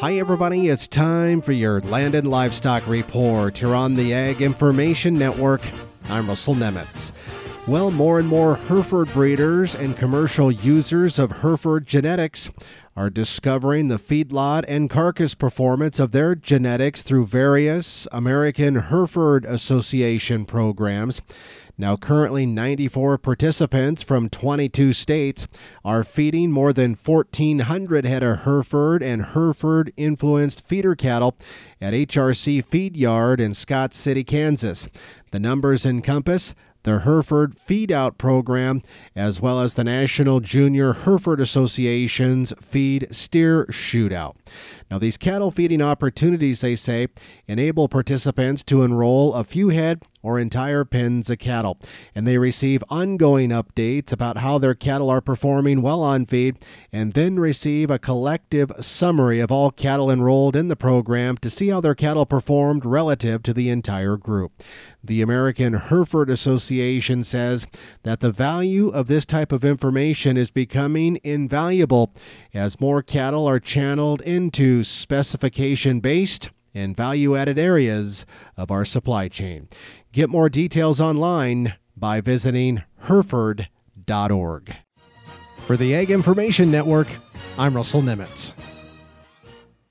Hi, everybody. It's time for your Land and Livestock Report here on the Ag Information Network. I'm Russell Nemetz. Well, more and more Hereford breeders and commercial users of Hereford genetics are discovering the feedlot and carcass performance of their genetics through various American Hereford Association programs. Now, currently, 94 participants from 22 states are feeding more than 1,400 head of Hereford and Hereford influenced feeder cattle at HRC Feed Yard in Scott City, Kansas. The numbers encompass the Hereford Feed Out program, as well as the National Junior Hereford Association's Fed Steer Shootout. Now, these cattle feeding opportunities, they say, enable participants to enroll a few head or entire pens of cattle, and they receive ongoing updates about how their cattle are performing well on feed, and then receive a collective summary of all cattle enrolled in the program to see how their cattle performed relative to the entire group. The American Hereford Association says that the value of this type of information is becoming invaluable as more cattle are channeled into specification based and value added areas of our supply chain. Get more details online by visiting Hereford.org. For the Ag Information Network, I'm Russell Nemetz.